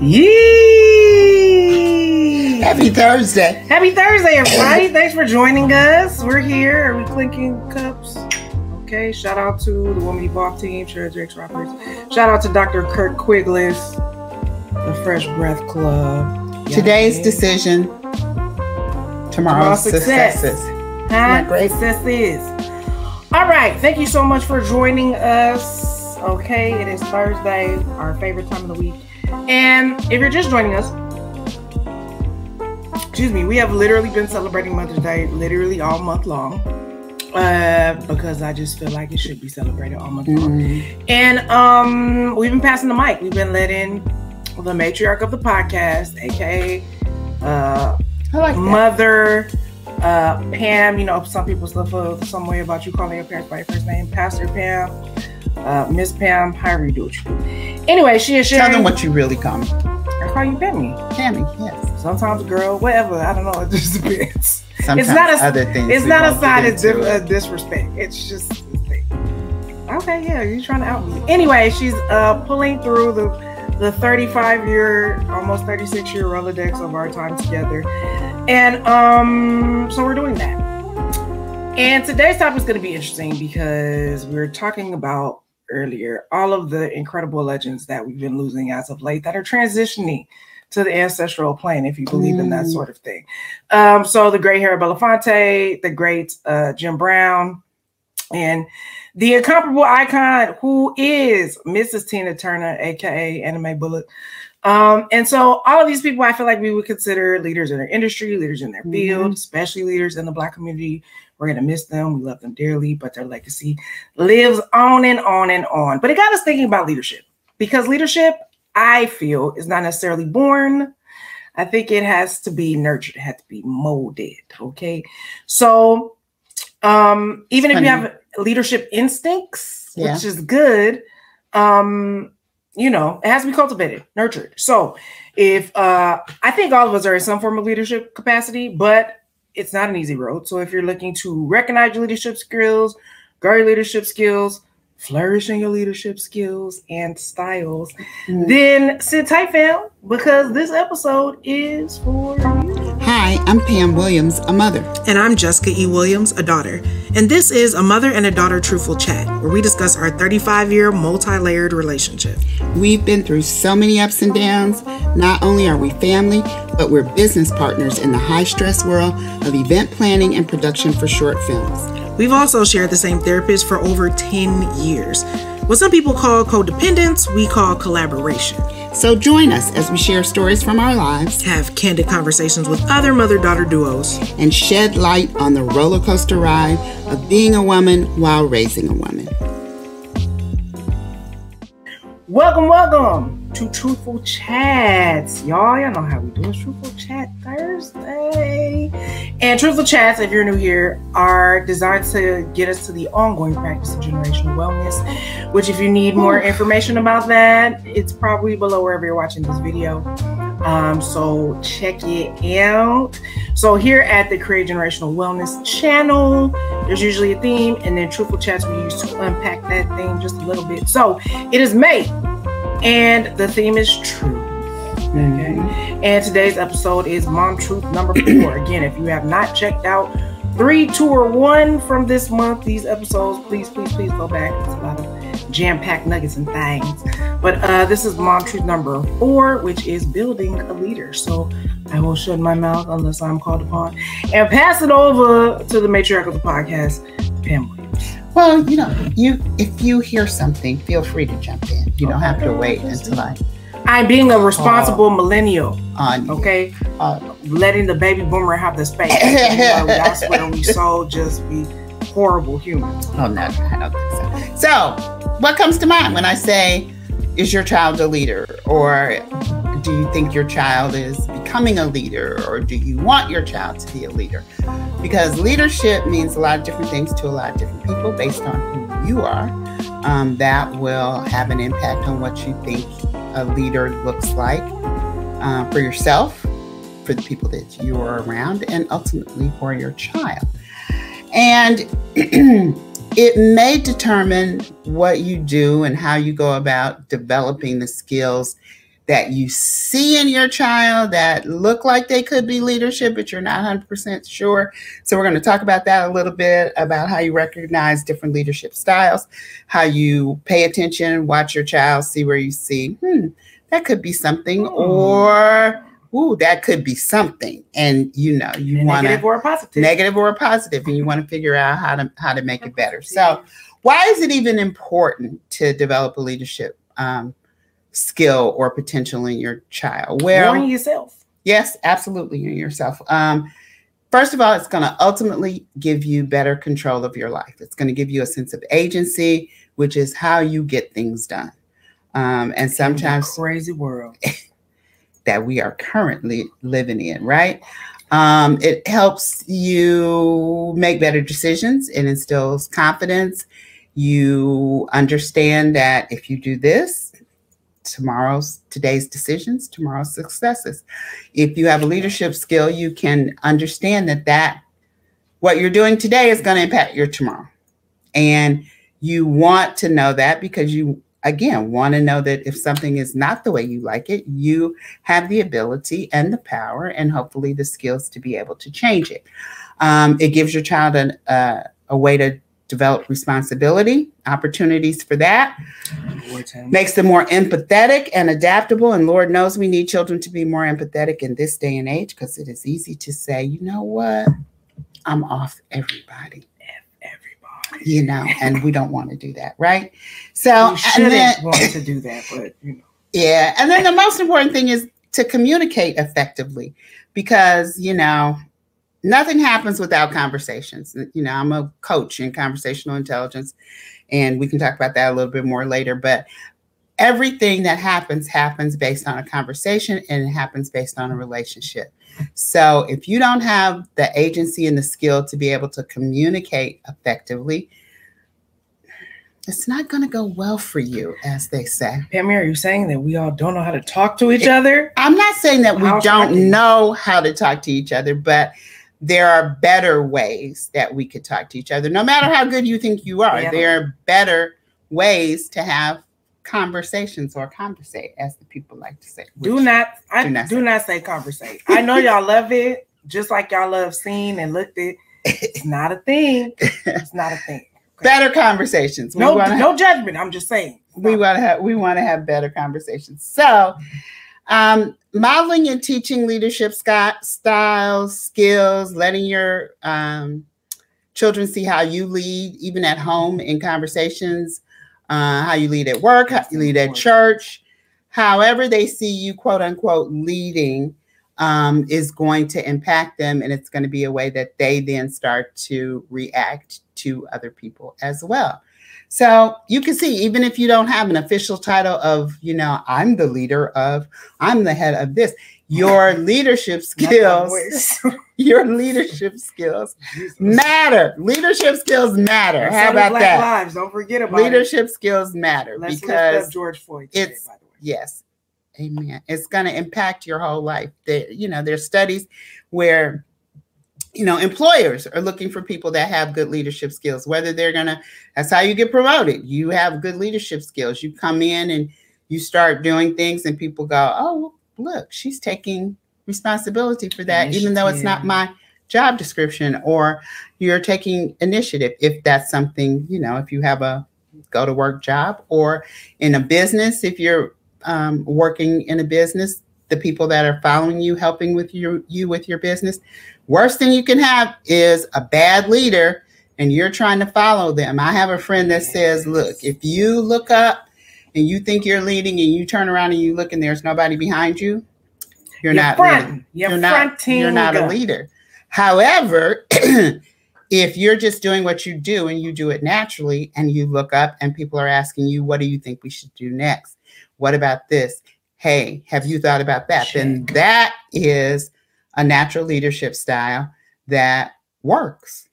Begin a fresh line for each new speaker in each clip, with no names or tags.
Yee!
Happy Thursday.
Happy Thursday, everybody. Thanks for joining us. We're here. Are we clinking cups? Okay. Shout out to the Woman Evolve team, Sarah Jakes Roberts. Shout out to Dr. Kirk Quigless, the Fresh Breath Club.
Today's decision, tomorrow's
Tomorrow's success.
successes.
Huh?
great?
Success is. All right. Thank you so much for joining us. Okay. It is Thursday, our favorite time of the week. And if you're just joining us, excuse me, we have literally been celebrating Mother's Day literally all month long. Uh, because I just feel like it should be celebrated all month long.
Mm.
And um, we've been passing the mic. We've been letting the matriarch of the podcast, aka uh,
like
mother uh pam you know some people still feel some way about you calling your parents by your first name pastor pam uh miss pam however you do what you do anyway she is sharing
Tell them what you really call me.
i call you pammy.
Tammy, yes.
sometimes girl whatever. I don't know. It just depends.
Sometimes
it's not a
other things.
it's not a sign
get
of dis- uh,
it.
disrespect. It's just okay yeah you're trying to out me. Anyway she's uh pulling through the the 35 year almost 36 year rolodex of our time together. And um so we're doing that. And today's topic is going to be interesting because we are talking about earlier all of the incredible legends that we've been losing as of late that are transitioning to the ancestral plane, if you believe in that
Mm.
sort of thing. Um, so the great Harry Belafonte, the great uh, Jim Brown, and the incomparable icon who is Mrs. Tina Turner, aka Anna Mae Bullock. Um, and so all of these people I feel like we would consider leaders in their industry, leaders in their field, especially leaders in the black community. We're gonna miss them. We love them dearly, but their legacy lives on and on and on. But it got us thinking about leadership because leadership, I feel, is not necessarily born. I think it has to be nurtured, it has to be molded. Okay. So um, even if you have leadership instincts,
Yeah.
which is good, um, you know, it has to be cultivated, nurtured. So if uh I think all of us are in some form of leadership capacity, but it's not an easy road. So if you're looking to recognize your leadership skills, grow your leadership skills, flourish in your leadership skills and styles,
Mm.
then sit tight, fam, because this episode is for you.
Hi, I'm Pam Williams, a mother.
And I'm Jessica E. Williams, a daughter. And this is a mother and a daughter truthful chat, where we discuss our 35 year multi layered relationship.
We've been through so many ups and downs. Not only are we family, but we're business partners in the high stress world of event planning and production for short films.
We've also shared the same therapist for over 10 years. What some people call codependence, we call collaboration.
So join us as we share stories from our lives
Have candid conversations with other mother daughter duos.
and shed light on the roller coaster ride of being a woman while raising a woman.
Welcome, welcome to Truthful Chats. Y'all, y'all know how we do it. Truthful Chat Thursday. And Truthful Chats, if you're new here, are designed to get us to the ongoing practice of generational wellness. Which, if you need more information about that, it's probably below wherever you're watching this video. Um, so check it out. So here at the Create Generational Wellness channel, there's usually a theme, and then Truthful Chats we use to unpack that theme just a little bit. So it is May, and the theme is truth. Okay. And today's episode is Mom Truth number four. Again, if you have not checked out three, two, or one from this month, these episodes, please, please, please go back. It's a lot of jam-packed nuggets and things. But uh, this is Mom Truth number four, which is building a leader. So I will shut my mouth unless I'm called upon and pass it over to the matriarch of the podcast, Pam Williams.
Well, you know, you if you hear something, feel free to jump in. You don't have to wait until I
I'm being a responsible millennial,
on
okay?
Uh,
letting the baby boomer have the space. You know, that's when we so just be horrible humans.
Oh no, I don't think so. So, what comes to mind when I say, "Is your child a leader?" or "Do you think your child is becoming a leader?" or "Do you want your child to be a leader?" Because leadership means a lot of different things to a lot of different people based on who you are. Um, that will have an impact on what you think a leader looks like uh, for yourself, for the people that you are around, and ultimately for your child. And it may determine what you do and how you go about developing the skills that you see in your child that look like they could be leadership, but you're not 100% sure. So, we're going to talk about that a little bit about how you recognize different leadership styles, how you pay attention, watch your child, see where you see, hmm, that could be something,
Hmm.
or ooh, that could be something. And you know, you want
Negative or positive.
negative or a positive, and you want to figure out how to how to make it better. So, why is it even important to develop a leadership um, skill or potential in your child? Well,
Warn yourself.
yes, absolutely, in yourself. Um, first of all, it's going to ultimately give you better control of your life. It's going to give you a sense of agency, which is how you get things done. Um, and sometimes
crazy world.
that we are currently living in, right? Um, it helps you make better decisions. It instills confidence. You understand that if you do this, tomorrow's today's decisions, tomorrow's successes. If you have a leadership skill, you can understand that that what you're doing today is going to impact your tomorrow. And you want to know that because you again want to know that if something is not the way you like it, you have the ability and the power and hopefully the skills to be able to change it. Um, it gives your child an, uh, a way to develop responsibility, opportunities for that, makes them more empathetic and adaptable. And Lord knows we need children to be more empathetic in this day and age because it is easy to say, you know what, I'm off everybody
Everybody.
you know, and we don't want to do that, right? So, and
shouldn't
then,
want to do that, but you know.
yeah, and then the most important thing is to communicate effectively because, you know, nothing happens without conversations. You know, I'm a coach in conversational intelligence, and we can talk about that a little bit more later, but everything that happens happens based on a conversation and it happens based on a relationship. So if you don't have the agency and the skill to be able to communicate effectively, it's not going to go well for you, as they say.
Pammy, are you saying that we all don't know how to talk to each other?
I'm not saying that we
How
don't
shocking.
know how to talk to each other, but there are better ways that we could talk to each other. No matter how good you think you are,
Yeah.
there are better ways to have conversations or conversate, as the people like to say.
Do not, I
do
do
not
not,
say.
say conversate. I know y'all love it, just like y'all love seen and looked at. It's not a thing. It's not a thing.
better conversations. We
No, no judgment. I'm just saying.
we want to have we want to have better conversations so um, modeling and teaching leadership styles skills letting your um, children see how you lead even at home in conversations uh, how you lead at work how you lead at church. However they see you quote unquote leading um, is going to impact them and it's going to be a way that they then start to react to other people as well so you can see, even if you don't have an official title of, you know, I'm the leader of, I'm the head of this, your leadership skills, your leadership skills matter. Leadership skills matter. How about
Black
that?
Lives. Don't forget about it.
Leadership skills matter
Let's
because
George Floyd. Today,
it's-
by the way.
yes amen it's going to impact your whole life there you know there's studies where you know employers are looking for people that have good leadership skills whether they're going to that's how you get promoted. You have good leadership skills. You come in and you start doing things and people go oh look she's taking responsibility for that even though it's not my job description or you're taking initiative. If that's something you know if you have a go to work job or in a business if you're um, working in a business the people that are following you helping with your you with your business. Worst thing you can have is a bad leader and you're trying to follow them. I have a friend that says look if you look up and you think you're leading and you turn around and you look and there's nobody behind you you're, not leading.
You're,
you're not you're not a leader. However if you're just doing what you do and you do it naturally and you look up and people are asking you what do you think we should do next? What about this hey have you thought about that then that is a natural leadership style that works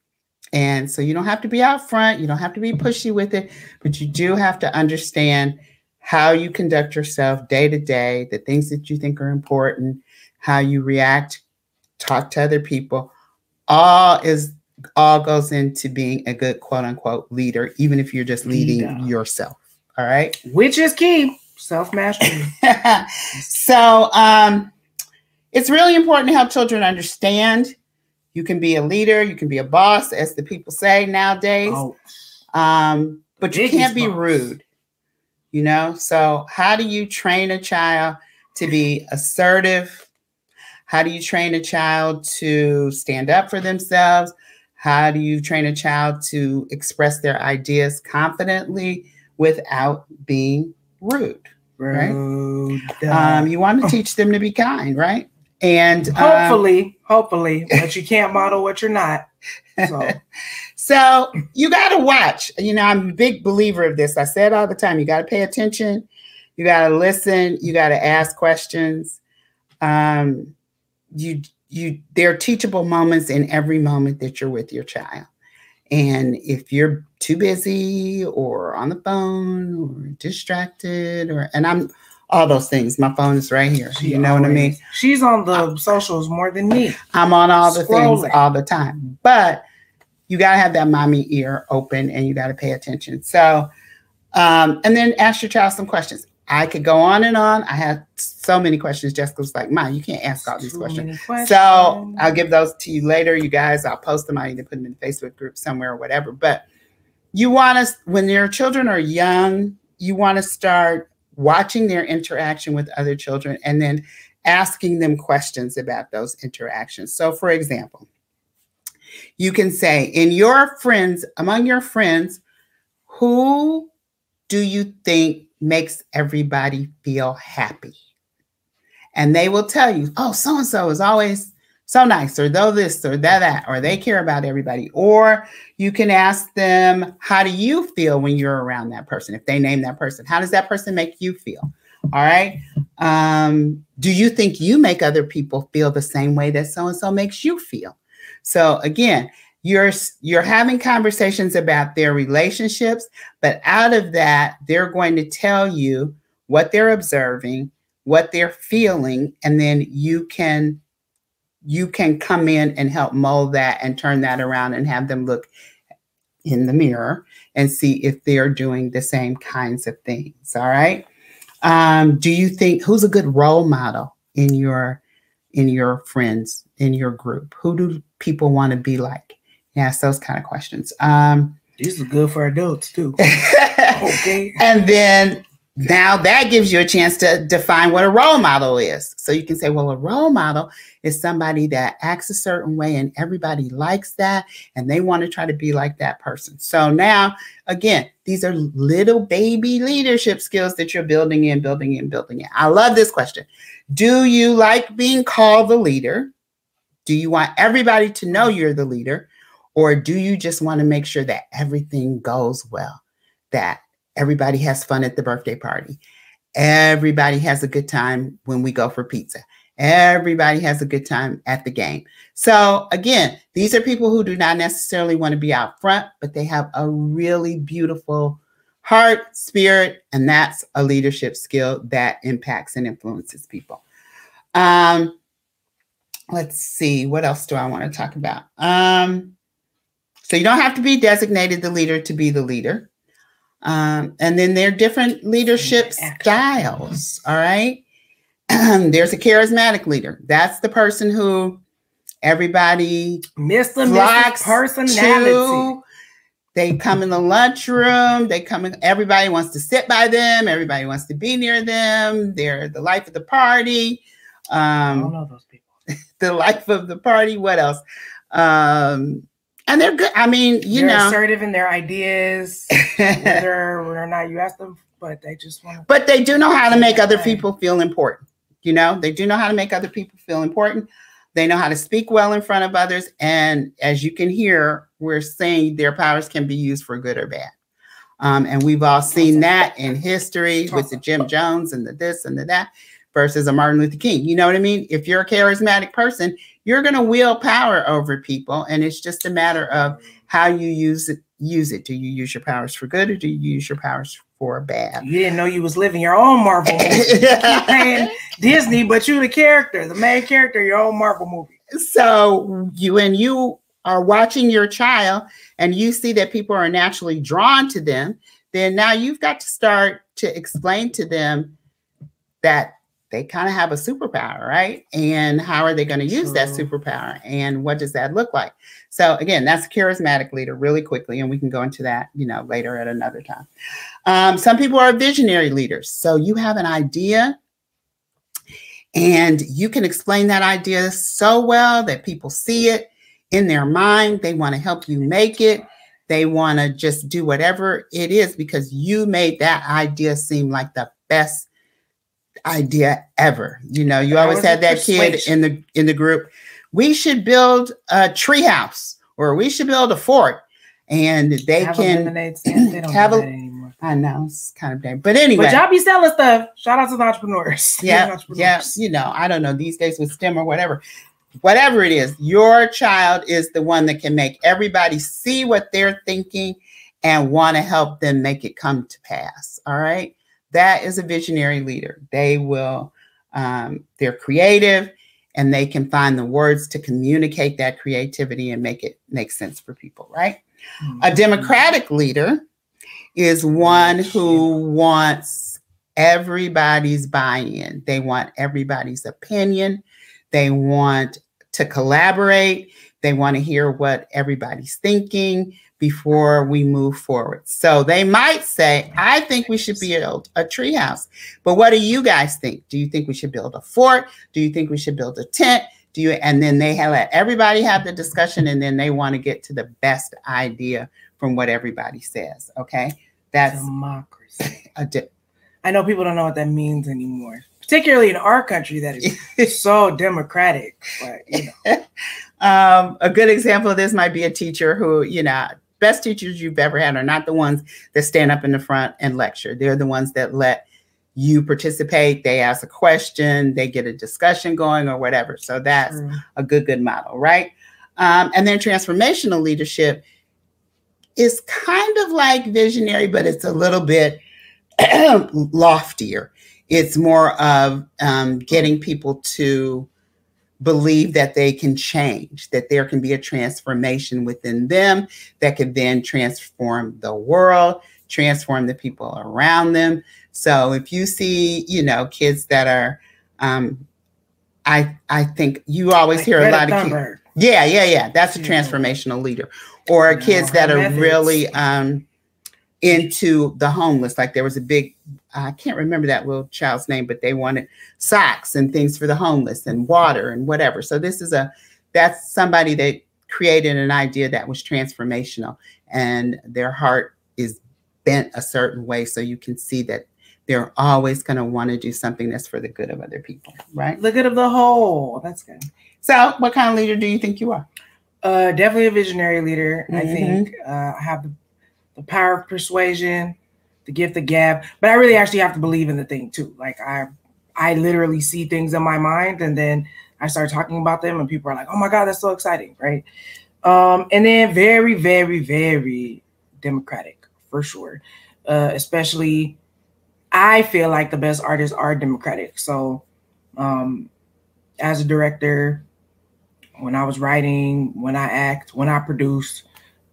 and so you don't have to be out front you don't have to be pushy with it but you do have to understand how you conduct yourself day to day the things that you think are important how you react talk to other people all is all goes into being a good quote unquote leader even if you're just leading
Leader.
yourself all right
Which is key. Self mastery.
So um, it's really important to help children understand you can be a leader, you can be a boss, as the people say nowadays. Oh. Um, but you can't be rude, you know? So, how do you train a child to be assertive? How do you train a child to stand up for themselves? How do you train a child to express their ideas confidently without being rude? Right. Um, you want to teach them to be kind, right? And
hopefully, um, hopefully, but you can't model what you're not. So.
so you got to watch. You know, I'm a big believer of this. I say it all the time. You got to pay attention. You got to listen. You got to ask questions. Um, you you there are teachable moments in every moment that you're with your child. And if you're too busy or on the phone or distracted or and I'm all those things. My phone is right here. She you know always, what I mean?
She's on the socials more than me.
I'm on all the Scrolling. things all the time. But you got to have that mommy ear open and you got to pay attention. So, um, and then ask your child some questions. I could go on and on. I have so many questions. Jessica was like, Mom, you can't ask all these questions. questions. So I'll give those to you later, you guys. I'll post them. I either put them in the Facebook group somewhere or whatever. But you want to, when your children are young, you want to start watching their interaction with other children and then asking them questions about those interactions. So, for example, you can say, in your friends, among your friends, who do you think makes everybody feel happy? And they will tell you, oh, so and so is always so nice, or though this, or that, that, or they care about everybody. Or you can ask them, how do you feel when you're around that person? If they name that person, how does that person make you feel? All right. Um, do you think you make other people feel the same way that so and so makes you feel? So again, you're you're having conversations about their relationships, but out of that, they're going to tell you what they're observing, what they're feeling, and then you can you can come in and help mold that and turn that around and have them look in the mirror and see if they're doing the same kinds of things. All right. Um, do you think who's a good role model in your in your friends in your group? Who do people want to be like? Ask those kind of questions. Um,
These are good for adults too.
okay. And then now that gives you a chance to define what a role model is. So you can say, well, a role model is somebody that acts a certain way and everybody likes that and they want to try to be like that person. So now, again, these are little baby leadership skills that you're building in, building in, building in. I love this question. Do you like being called the leader? Do you want everybody to know you're the leader? Or do you just want to make sure that everything goes well? That Everybody has fun at the birthday party. Everybody has a good time when we go for pizza. Everybody has a good time at the game. So, again, these are people who do not necessarily want to be out front, but they have a really beautiful heart, spirit, and that's a leadership skill that impacts and influences people. Um, let's see, what else do I want to talk about? Um, so, you don't have to be designated the leader to be the leader. Um, and then there are different leadership styles. All right. There's a charismatic leader. That's the person who everybody
Mr. Mrs. personality. To.
They come in the lunchroom. They come in, everybody wants to sit by them. Everybody wants to be near them. They're the life of the party. Um, I don't know those people. the life of the party. What else? Um, and they're good. I mean, you
they're
know,
assertive in their ideas, whether or not you ask them, but they just want.
But they do know how to make other people feel important. You know, they do know how to make other people feel important. They know how to speak well in front of others, and as you can hear, we're saying their powers can be used for good or bad. Um, and we've all seen that in history with the Jim Jones and the this and the that versus a Martin Luther King. You know what I mean? If you're a charismatic person, you're going to wield power over people and it's just a matter of mm-hmm. how you use it use it. Do you use your powers for good or do you use your powers for bad?
You didn't know you was living your own marvel movie disney but you the character the main character your own marvel movie
so you and you are watching your child and you see that people are naturally drawn to them then now you've got to start to explain to them that they kind of have a superpower, right? And how are they going to use that superpower? And what does that look like? So again, that's a charismatic leader really quickly, and we can go into that, you know, later at another time. Um, some people are visionary leaders. So you have an idea and you can explain that idea so well that people see it in their mind. They want to help you make it. They want to just do whatever it is because you made that idea seem like the best idea ever. You know, you always had that kid in the in the group. We should build a treehouse or we should build a fort, and they
have
can.
They
have a-. I know it's kind of damn, but anyway.
But y'all be selling stuff. Shout out to the entrepreneurs.
yeah,
entrepreneurs.
yeah, you know, I don't know these days with STEM or whatever, whatever it is, your child is the one that can make everybody see what they're thinking and want to help them make it come to pass. All right, that is a visionary leader. They will, um, they're creative and they can find the words to communicate that creativity and make it make sense for people. Right.
Hmm.
A democratic leader is one who wants everybody's buy in. They want everybody's opinion. They want to collaborate. They want to hear what everybody's thinking before we move forward. So they might say, I think we should build a treehouse. But what do you guys think? Do you think we should build a fort? Do you think we should build a tent? Do you and then they have let everybody have the discussion and then they want to get to the best idea from what everybody says. Okay. That's
democracy.
a di-
I know people don't know what that means anymore, particularly in our country that is so democratic. But you know,
um, a good example of this might be a teacher who, you know, best teachers you've ever had are not the ones that stand up in the front and lecture. They're the ones that let you participate. They ask a question, they get a discussion going or whatever. So that's
true.
a good, good model, right? Um, and then transformational leadership is kind of like visionary, but it's a little bit loftier. It's more of um, getting people to believe that they can change, that there can be a transformation within them that could then transform the world, transform the people around them. So if you see, you know, kids that are, um, I I think you always
Like
hear a lot of kids. Yeah, yeah, yeah. That's a transformational leader. Or kids that are
methods.
really um into the homeless. Like there was a big I can't remember that little child's name, but they wanted socks and things for the homeless and water and whatever. So this is a that's somebody that created an idea that was transformational and their heart is bent a certain way so you can see that they're always going to want to do something that's for the good of other people, right?
The good of the whole. That's good.
So, what kind of leader do you think you are?
Uh, definitely a visionary leader. I
Mhm.
think uh, I have the power of persuasion, the gift of gab, but I really actually have to believe in the thing too. Like I, I literally see things in my mind, and then I start talking about them, and people are like, "Oh my god, that's so exciting!" Right? Um, and then very, very, very democratic for sure. Uh, especially, I feel like the best artists are democratic. So, um, as a director, when I was writing, when I act, when I produce.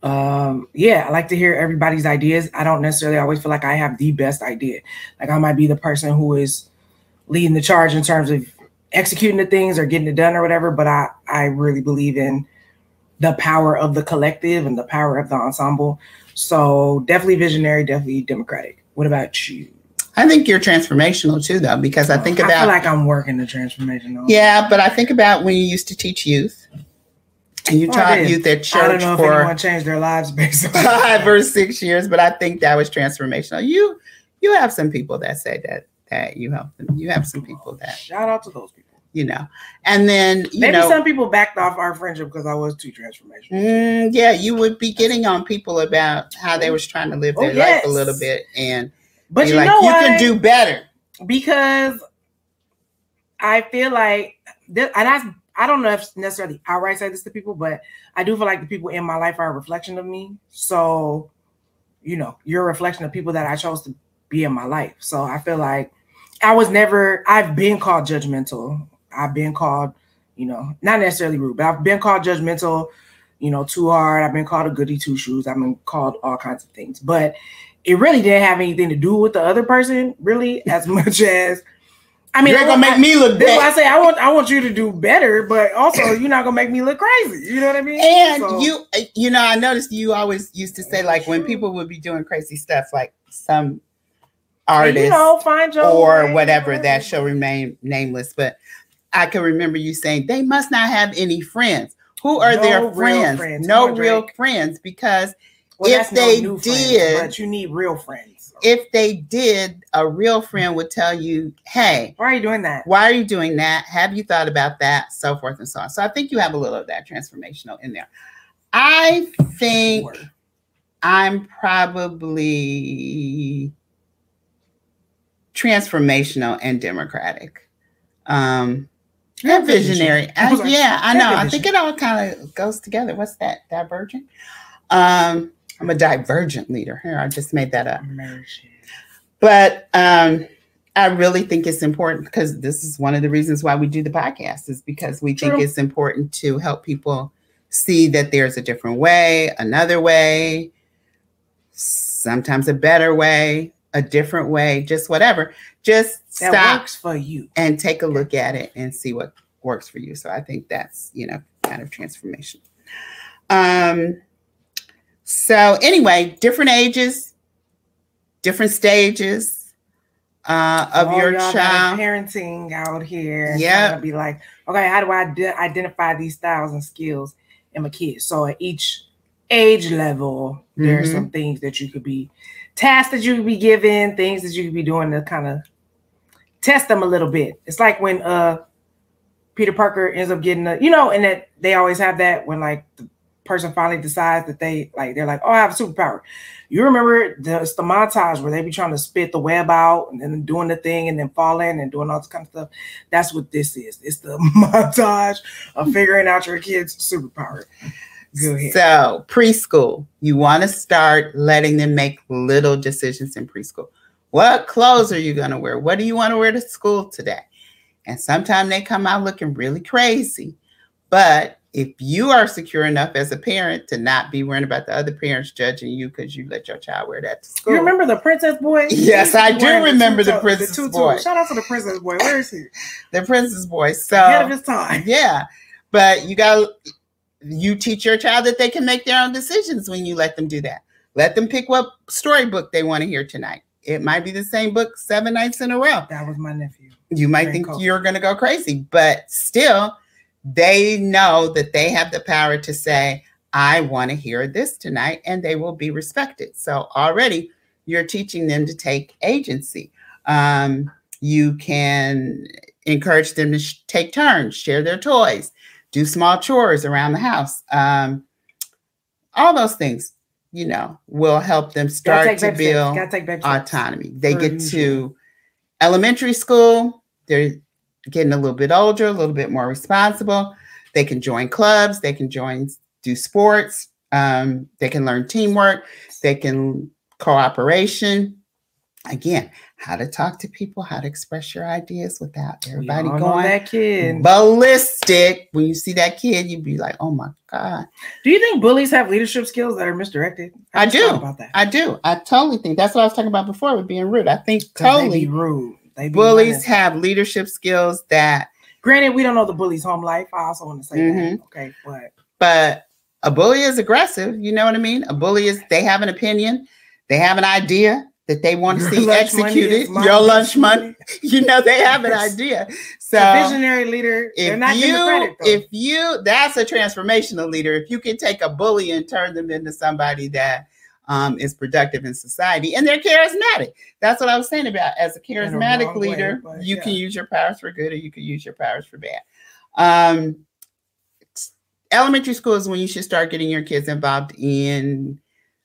Um, yeah, I like to hear everybody's ideas. I don't necessarily always feel like I have the best idea. Like I might be the person who is leading the charge in terms of executing the things or getting it done or whatever, but I I really believe in the power of the collective and the power of the ensemble. So definitely visionary, definitely democratic. What about you?
I think you're transformational too, though, because I think
I
about
feel like I'm working the transformation. though.
yeah, but I think about when you used to teach youth, you
Oh,
taught youth at
I don't
church
know if
for
anyone changed their lives based on
five or six years, but I think that was transformational. You you have some people that say that that you help them. You have some people that
Shout out to those people.
you know, and then you
Maybe
know.
some people backed off our friendship because I was too transformational.
Mm, yeah, you would be getting on people about how they was trying to live
Oh,
their life a little bit, and
But you
like,
know
you
what?
can do better.
because I feel like this, and I I don't know if necessarily outright say this to people, but I do feel like the people in my life are a reflection of me. So, you know, you're a reflection of people that I chose to be in my life. So I feel like I was never. I've been called judgmental. I've been called, you know, not necessarily rude, but I've been called judgmental. You know, too hard. I've been called a goody two shoes. I've been called all kinds of things, but it really didn't have anything to do with the other person, really, as much as I mean,
you're gonna make me look
why I say I want I want you to do better, but also you're not gonna make me look crazy. You know what I mean?
And
So-
you, you know, I noticed you always used to say like when people would be doing crazy stuff, like some artist
you know,
or whatever that shall remain nameless. But I can remember you saying they must not have any friends. Who are
No
their friends?
friends.
No real friends because
Well,
if
that's no
they
new friends,
did-
but you need real friends.
If they did, a real friend would tell you, "Hey,
Why are you doing that?
why are you doing that? Have you thought about that? So forth and so on." So I think you have a little of that transformational in there. I think. I'm probably transformational and democratic. Um and visionary.
I-
yeah, I know. I think it all kind of goes together. What's that? Divergent? Um, I'm a divergent leader. Here, I just made that up.
Immersion.
But um, I really think it's important because this is one of the reasons why we do the podcast is because we think it's important to help people see that there's a different way, another way, sometimes a better way, a different way, just whatever. Just
That
stop
works for you.
and take a look at it and see what works for you. So I think that's, you know, kind of transformation. Um so anyway, different ages, different stages uh of
All
your
y'all that are
child.
parenting out here. and
Yep.
trying to be like, okay, how do I ide- identify these styles and skills in my kids? So at each age level, there are
Mhm.
some things that you could be tasks that you could be given, things that you could be doing to kind of test them a little bit. It's like when uh Peter Parker ends up getting a, you know, and that they always have that when like the person finally decides that they like they're like, oh, I have a superpower. You remember the it's the montage where they be trying to spit the web out and then doing the thing and then falling and doing all this kind of stuff. That's what this is. It's the montage of figuring out your kid's superpower. Go ahead.
So, preschool, you want to start letting them make little decisions in preschool. What clothes are you going to wear? What do you want to wear to school today? And sometimes they come out looking really crazy. But if you are secure enough as a parent to not be worrying about the other parents judging you because you let your child wear that to school.
You remember the Princess Boy?
Yes, I do remember the
tutu-
Princess
tutu.
Boy.
Shout out to the Princess Boy. Where is he?
the princess boy. So
Ahead of his time.
yeah, but you got you teach your child that they can make their own decisions when you let them do that. Let them pick what storybook they want to hear tonight. It might be the same book seven nights in a row.
That was my nephew.
You might
Very
think you're going to go crazy, but still, they know that they have the power to say, I want to hear this tonight, and they will be respected. So already you're teaching them to take agency. Um, you can encourage them to sh- take turns, share their toys, do small chores around the house. Um, all those things, you know, will help them start to build
Gotta take baby steps.
autonomy. They get to elementary school, they're getting a little bit older, a little bit more responsible. They can join clubs, they can join, do sports, um, they can learn teamwork, they can cooperation. Again, how to talk to people, how to express your ideas without everybody going
that kid.
ballistic. When you see that kid, you'd be like, oh my God.
Do you think bullies have leadership skills that are misdirected?
I
just
do.
about that.
I do. I totally think that's what I was talking about before with being rude. I think totally
rude. They
bullies
running.
have leadership skills that
Granted, we don't know the bully's home life. I also want to say
Mhm.
that. Okay, but
but a bully is aggressive you know what i mean a bully is they have an opinion they have an idea that they want to
Your
see executed your lunch money you know they have an idea so
the visionary leader,
if
not
you
credit
if you that's a transformational leader if you can take a bully and turn them into somebody that um, is productive in society and they're charismatic. That's what i was saying about as a
a
charismatic
way,
leader
but
you
yeah.
can use your powers for good or you can use your powers for bad. Um, elementary school is when you should start getting your kids involved in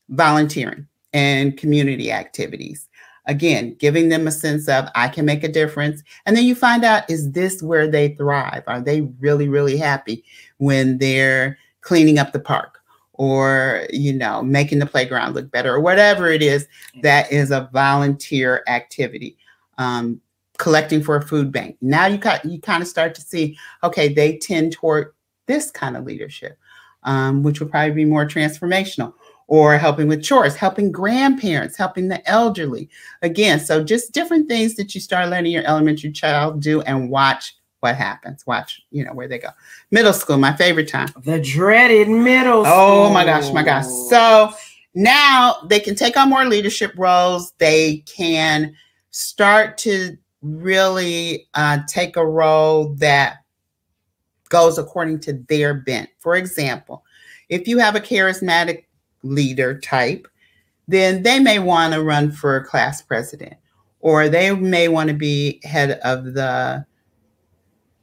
volunteering and community activities. Again giving them a sense of i can make a difference. And then you find out is this where they thrive? Are they really really happy when they're cleaning up the park or you know making the playground look better or whatever it is that is a volunteer activity um, collecting for a food bank now you got you kind of start to see okay they tend toward this kind of leadership um, which would probably be more transformational or helping with chores, helping grandparents, helping the elderly. Again, so just different things that you start letting your elementary child do and watch what happens. Watch, you know, where they go. Middle school, my favorite time.
The dreaded middle school.
Oh my gosh, my gosh. So now they can take on more leadership roles. They can start to really uh, take a role that goes according to their bent. For example, if you have a charismatic leader type, then they may want to run for class president or they may want to be head of the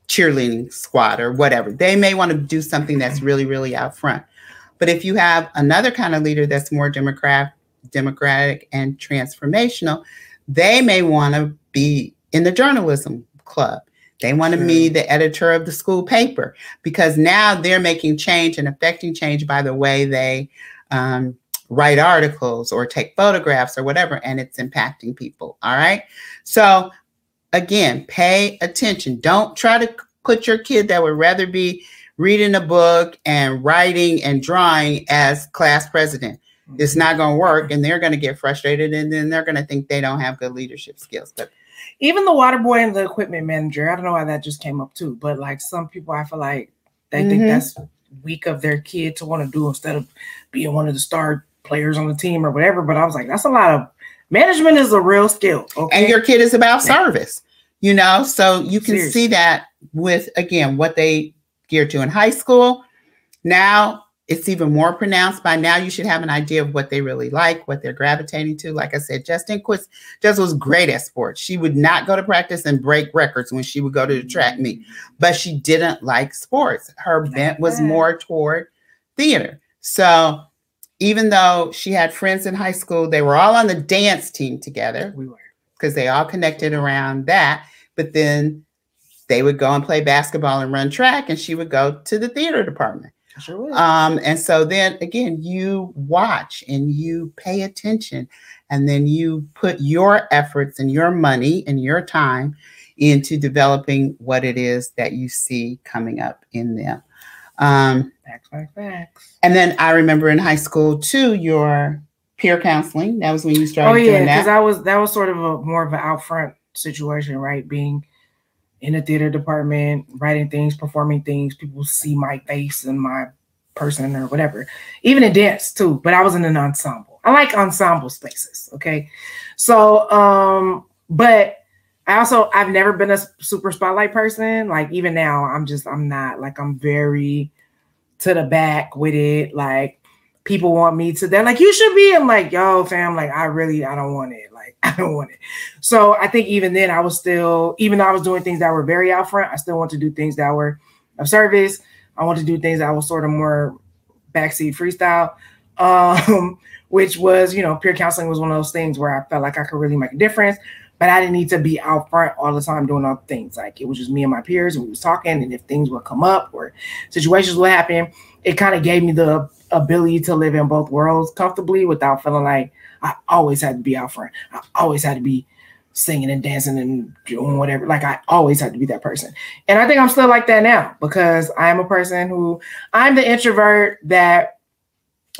cheerleading squad or whatever. They may want to do something that's really, really out front. But if you have another kind of leader that's more democrat, democratic and transformational, they may want to be in the journalism club. They want to be the editor of the school paper because now they're making change and affecting change by the way they um, write articles or take photographs or whatever, and it's impacting people. All right. So, again, pay attention. Don't try to put your kid that would rather be reading a book and writing and drawing as class president. It's not going to work, and they're going to get frustrated, and then they're going to think they don't have good leadership skills. But
even the water boy and the equipment manager, I don't know why that just came up too, but like some people, I feel like they mm-hmm. think that's weak of their kid to want to do instead of being one of the star players on the team or whatever. But I was like, that's a lot of management is a real skill.
Okay? And your kid is about service, you know, so you can Seriously. see that with again what they geared to in high school. Now it's even more pronounced by now you should have an idea of what they really like what they're gravitating to like i said justin quist just was great at sports she would not go to practice and break records when she would go to the track meet but she didn't like sports her bent was more toward theater so even though she had friends in high school they were all on the dance team together. We were. Because they all connected around that. But then they would go and play basketball and run track and she would go to the theater department. Sure um, and so then again, you watch and you pay attention, and then you put your efforts and your money and your time into developing what it is that you see coming up in them. Um,
facts, facts, facts.
And then I remember in high school too, your peer counseling. That was when you started. Oh
yeah, because that. was that was sort of a more of an out front situation, right? Being in the theater department, writing things, performing things. People see my face and my person or whatever. Even in dance too, but I was in an ensemble. I like ensemble spaces. Okay. So um, but I also I've never been a super spotlight person. Like even now, I'm just I'm not like I'm very to the back with it. Like people want me to, they're like, you should be. I'm like, yo, fam, like I really I don't want it. Like I don't want it. So I think even then I was still, even though I was doing things that were very out front, I still want to do things that were of service. I want to do things that was sort of more backseat freestyle, um, which was, you know, peer counseling was one of those things where I felt like I could really make a difference, but I didn't need to be out front all the time doing all the things. Like it was just me and my peers, and we was talking, and if things would come up or situations would happen, it kind of gave me the ability to live in both worlds comfortably without feeling like I always had to be out front. I always had to be singing and dancing and doing whatever. Like I always had to be that person. And I think I'm still like that now because I'm a person who I'm the introvert that,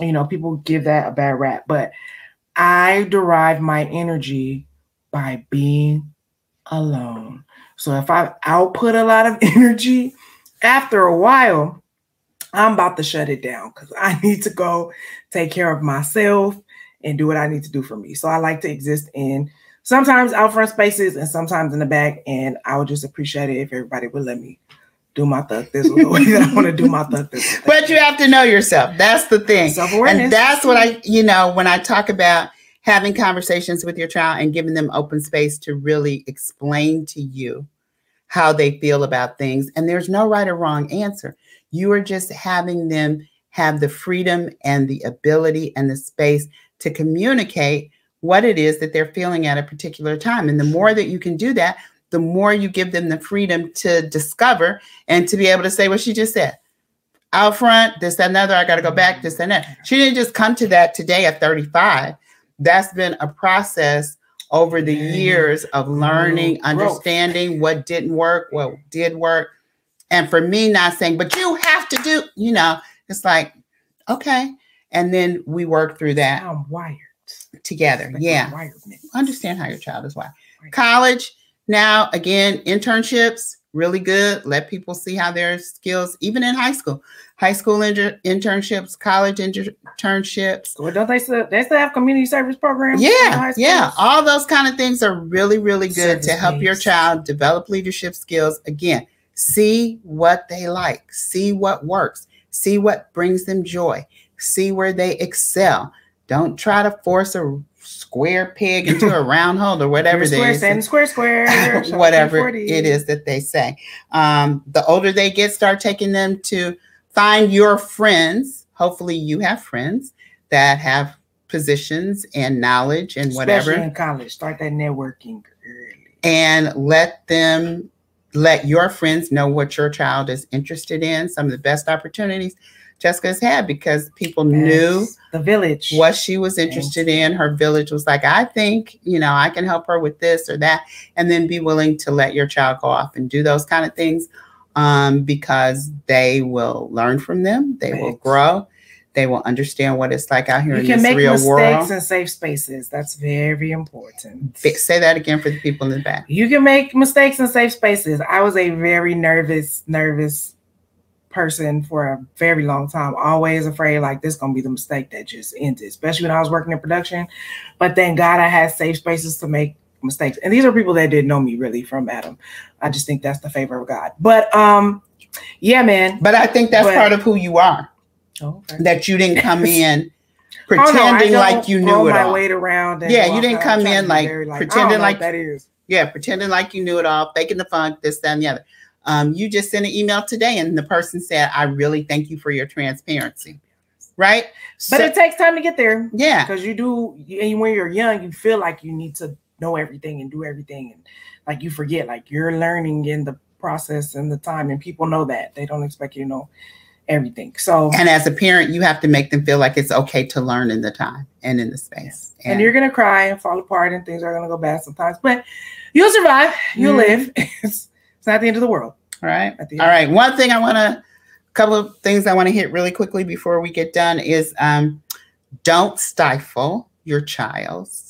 you know, people give that a bad rap, but I derive my energy by being alone. So if I output a lot of energy, after a while, I'm about to shut it down because I need to go take care of myself and do what I need to do for me. So I like to exist in sometimes out front spaces and sometimes in the back. And I would just appreciate it if everybody would let me do my thug this the way that I want to do my thug this.
But you have to know yourself. That's the thing. And that's what I, you know, when I talk about having conversations with your child and giving them open space to really explain to you how they feel about things. And there's no right or wrong answer. You are just having them have the freedom and the ability and the space to communicate what it is that they're feeling at a particular time. And the more that you can do that, the more you give them the freedom to discover and to be able to say what she just said. Out front, this, another, I got to go back, this, and that. She didn't just come to that today at 35. That's been a process over the years of learning, understanding what didn't work, what did work. And for me, not saying, but you have to do, you know, it's like, okay. and then we work through that
I'm wired.
together.
Like
Yeah.
Environment.
Understand how your child is wired.
Right.
College, now again, internships, really good. Let people see how their skills, even in high school, high school inter- internships, college inter- internships.
Well, don't they still they still have community service programs?
Yeah,
high
yeah. All those kind of things are really, really good to
Service
help your child develop leadership skills. Again, see what they like, see what works, see what brings them joy, see where they excel. Don't try to force a square peg into a round hole or whatever it
square,
is.
stand square, square.
whatever it is that they say. Um, the older they get, start taking them to find your friends. Hopefully, you have friends that have positions and knowledge and whatever,
Especially in college, start that networking early.
and let them let your friends know what your child is interested in. Some of the best opportunities Jessica's had because people knew
the village.
what she was interested in. Her village was like, I think, you know, I can help her with this or that. And then be willing to let your child go off and do those kind of things um, because they will learn from them. They will grow. They will understand what it's like out here
You
in
can
this
make
real
mistakes
world.
in safe spaces. That's very important.
Say that again for the people in the back.
You can make mistakes in safe spaces. I was a very nervous, nervous person for a very long time. Always afraid like this gonna be the mistake that just ended, especially when I was working in production. But thank God I had safe spaces to make mistakes. And these are people that didn't know me really from Adam. I just think that's the favor of God. But um, yeah, man.
But I think that's
But-
part of who you are.
Oh, okay.
That you didn't come in
Oh, no,
pretending like you knew it all.
weight around. And
Yeah, you didn't come in like
very, don't
pretending like-
that is.
Yeah, pretending like you knew it all, faking the funk, this, that, and the other. Um, you just sent an email today, and the person said, "I really thank you for your transparency." Right?
But
So-
it takes time to get there.
yeah,
because you do and when you're young you feel like you need to know everything and do everything and like you forget like you're learning in the process and the time and people know that they don't expect you to know everything so
and as a parent, you have to make them feel like it's okay to learn in the time and in the space.
and you're gonna cry and fall apart and things are gonna go bad sometimes but you'll survive you'll
Mhm.
live it's, it's not the end of the world
all right.
end.
right. One thing I want to, couple of things I want to hit really quickly before we get done is um, don't stifle your child's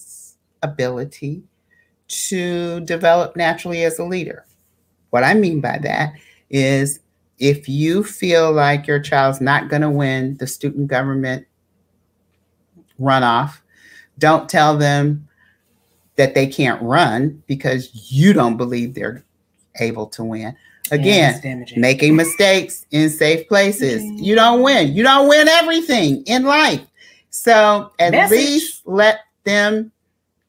ability to develop naturally as a leader. What I mean by that is if you feel like your child's not going to win the student government runoff, don't tell them that they can't run because you don't believe they're able to win. Again, making mistakes in safe places.
Mhm.
You don't win. You don't win everything in life. So at
Message.
least let them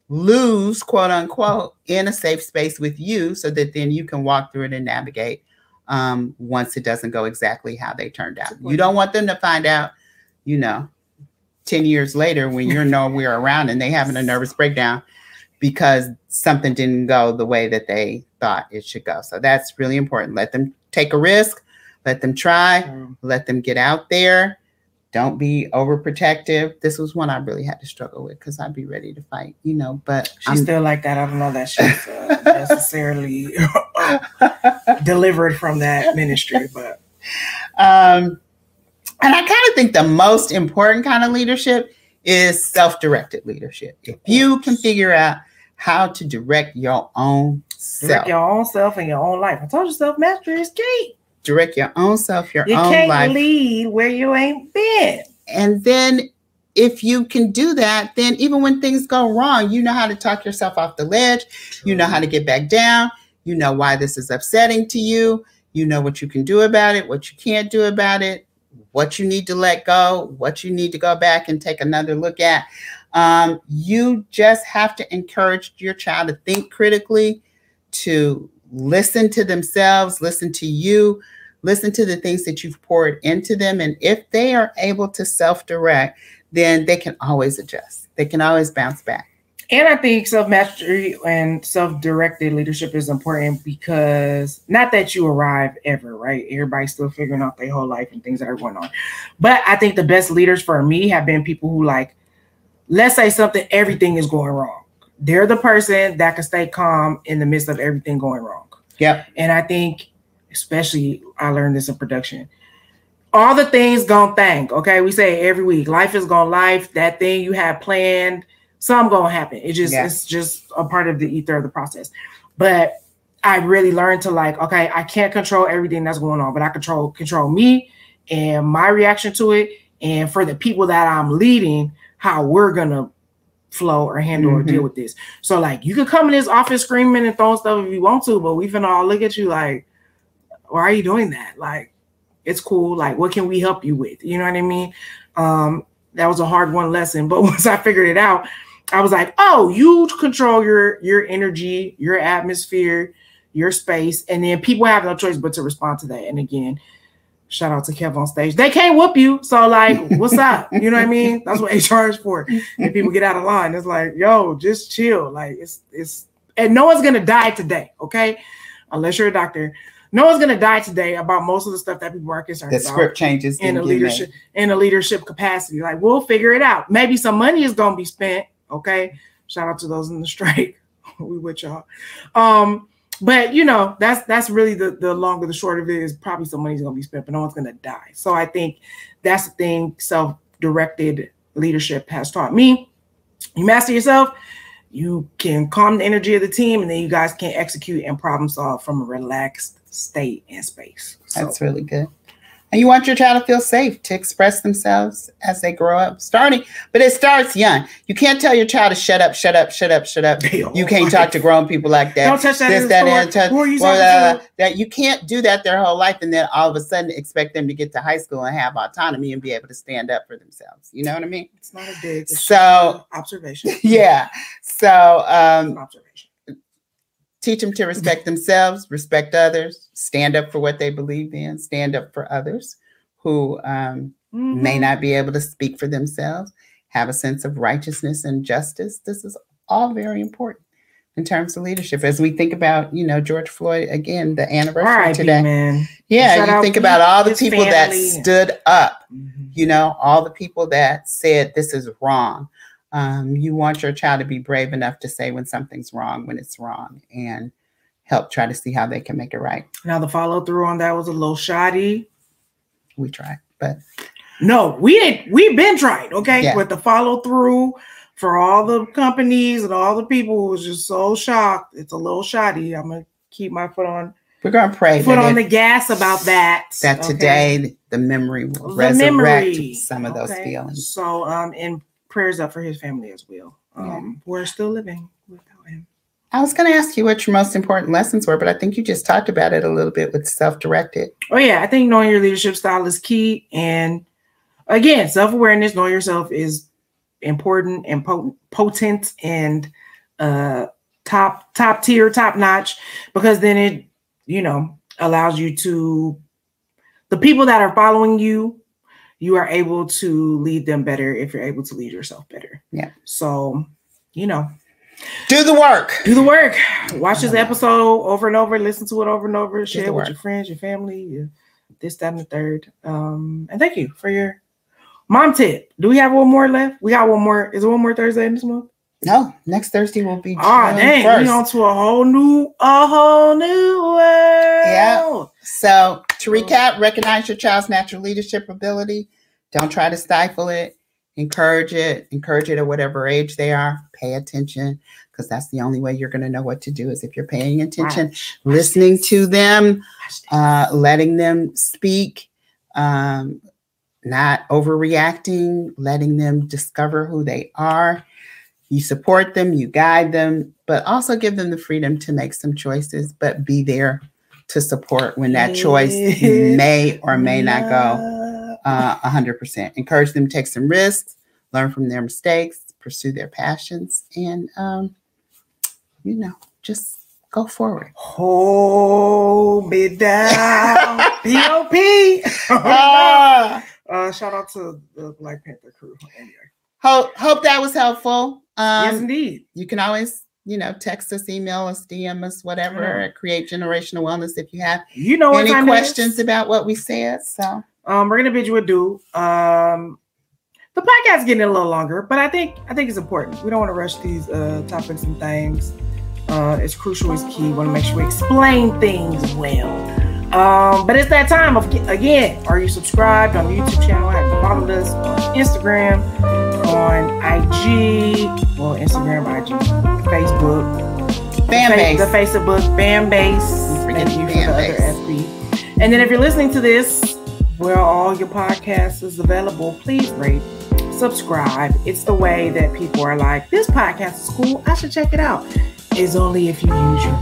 lose, quote unquote, in a safe space with you so that then you can walk through it and navigate um, once it doesn't go exactly how they turned out. You don't want them to find out, you know, 10 years later when you're nowhere around and they having a nervous breakdown because something didn't go the way that they thought it should go. So that's really important. Let them take a risk, let them try, let them get out there. Don't be overprotective. This was one I really had to struggle with because I'd be ready to fight, you know. But
she's
I'm
still like that i don't know that she's uh, necessarily delivered from that ministry but
um, and I kind of think the most important kind of leadership is self-directed leadership. If you can figure out how to direct your own self,
direct your own self and your own life i told you self mastery is key
direct your own self, your own.
You
own
can't
life,
lead where you ain't been.
and then if you can do that, then even when things go wrong, you know how to talk yourself off the ledge. You know how to get back down. You know why this is upsetting to you. You know what you can do about it, what you can't do about it, what you need to let go, what you need to go back and take another look at. Um, you just have to encourage your child to think critically, to listen to themselves, listen to you, listen to the things that you've poured into them. And if they are able to self direct, then they can always adjust, they can always bounce back.
And I think self mastery and self directed leadership is important because not that you arrive ever, right? Everybody's still figuring out their whole life and things that are going on. But I think the best leaders for me have been people who, like, let's say something, everything is going wrong. They're the person that can stay calm in the midst of everything going wrong.
Yep.
And I think, especially, I learned this in production. all the things gonna thank. Okay, we say every week, life is gonna life. That thing you had planned, some gonna happen. It just
Yeah.
it's just a part of the ether of the process. But I really learned to like, okay, I can't control everything that's going on, but I control control me and my reaction to it, and for the people that I'm leading, how we're gonna flow or handle or
Mhm.
deal with this. So like, you can come in this office screaming and throwing stuff if you want to, but we finna all look at you like, why are you doing that? Like, it's cool. Like, what can we help you with? You know what I mean? Um, that was a hard one lesson, but once I figured it out, I was like, oh, you control your your energy, your atmosphere, your space, and then people have no choice but to respond to that. And again, shout out to Kev on stage. They can't whoop you, so like, what's up? You know what I mean? That's what HR is for. And people get out of line. It's like, yo, just chill. Like, it's it's and no one's gonna die today, okay? Unless you're a doctor. No one's gonna die today about most of the stuff that people are concerned
The
about
script changes
in a
get made.
leadership in a leadership capacity. Like we'll figure it out. Maybe some money is gonna be spent. Okay. Shout out to those in the strike. we with y'all. Um, but you know, that's that's really the the long or the short of it is probably some money's gonna be spent, but no one's gonna die. So I think that's the thing self-directed leadership has taught me. You master yourself, you can calm the energy of the team, and then you guys can execute and problem solve from a relaxed state and space. So
That's really good. And you want your child to feel safe to express themselves as they grow up, starting, but it starts young. You can't tell your child to shut up, shut up, shut up, shut up. You can't talk to grown people like that.
Don't touch that.
this, that,
the
and touch,
you
uh, that you can't do that their whole life, and then all of a sudden expect them to get to high school and have autonomy and be able to stand up for themselves. You know what I mean?
It's not a. It's
So-
observation.
Yeah. So um. Teach them to respect themselves, respect others, stand up for what they believe in, stand up for others who um, may
Mhm.
not be able to speak for themselves, have a sense of righteousness and justice. This is all very important in terms of leadership. As we think about, you know, George Floyd again, the anniversary today.
man.
Yeah,
Shout
you think about all the people that stood up,
Mhm.
you know, all the people that said this is wrong. Um, you want your child to be brave enough to say when something's wrong, when it's wrong, and help try to see how they can make it right.
Now the follow through on that was a little shoddy.
We tried, but
No, we ain't. We've been tried, okay,
Yeah.
but the follow through for all the companies and all the people was just so shocked. It's a little shoddy. I'm gonna keep my foot on
we're to pray
foot on
it-
the gas about that.
that
okay?
today the memory will
The
resurrect
memory,
some of those
okay?
feelings.
So, um, and prayers up for his family as well. Um, we're still living without him.
I was going to ask you what your most important lessons were, but I think you just talked about it a little bit with self-directed.
Oh yeah, I think knowing your leadership style is key. And again, self-awareness, knowing yourself is important and potent, potent and uh top top tier, top notch, because then it, you know, allows you to the people that are following you, you are able to lead them better if you're able to lead yourself better.
Yeah.
So, you know,
Do the work.
do the work. Watch this episode over and over, listen to it over and over, share it with
work.
your friends, your family, your, this, that, and the third. Um, and thank you for your mom tip. Do we have one more left? We got one more. Is there one more Thursday in this month?
No, next Thursday will be June
Oh dang,
1st.
we on to a whole new, a whole new world.
Yeah. So to recap, recognize your child's natural leadership ability. Don't try to stifle it. Encourage it. Encourage it at whatever age they are. Pay attention because that's the only way you're going to know what to do is if you're paying attention, listening to them, uh, letting them speak, um, not overreacting, letting them discover who they are. You support them, you guide them, but also give them the freedom to make some choices, but be there to support when that choice may or may not go uh, 100%. Encourage them to take some risks, learn from their mistakes, pursue their passions, and, um, you know, just go forward.
Hold me down. P.O.P.
Ah,
uh, shout out to the Black Panther crew. Anyway.
hope, hope that was helpful.
yes,
Um,
indeed.
you can always, you know, text us, email us, DM us, whatever,
Yeah.
create generational wellness if you have
You know
any questions about what we said. So,
Um, we're gonna bid you adieu. Um, the podcast getting a little longer, but I think I think it's important. We don't want to rush these uh, topics and things. Uh, it's crucial. It's key. We want to make sure we explain things well. Um, but it's that time of again. Are you subscribed on the YouTube channel? Have you followed us on Instagram, on IG, well, Instagram, IG, Facebook,
Fan
Fa-
base.
the Facebook fan base. Thank you for the
base.
other FB. And then if you're listening to this, where all your podcasts is available, please rate, subscribe. It's the way that people are like, this podcast is cool. I should check it out. It's only if you use your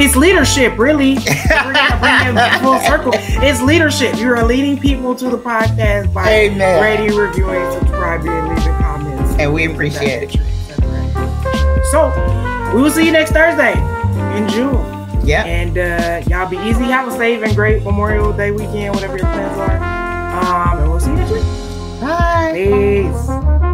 It's leadership, really. We're gonna bring it full circle. It's leadership. You are leading people to the podcast by
Amen.
rating, reviewing, subscribing, and leaving comments.
And we appreciate it.
So we will see you next Thursday in June.
Yeah.
And uh, y'all be easy. Have a safe and great Memorial Day weekend, whatever your plans are. Um, and we'll see you next week.
Bye.
Peace.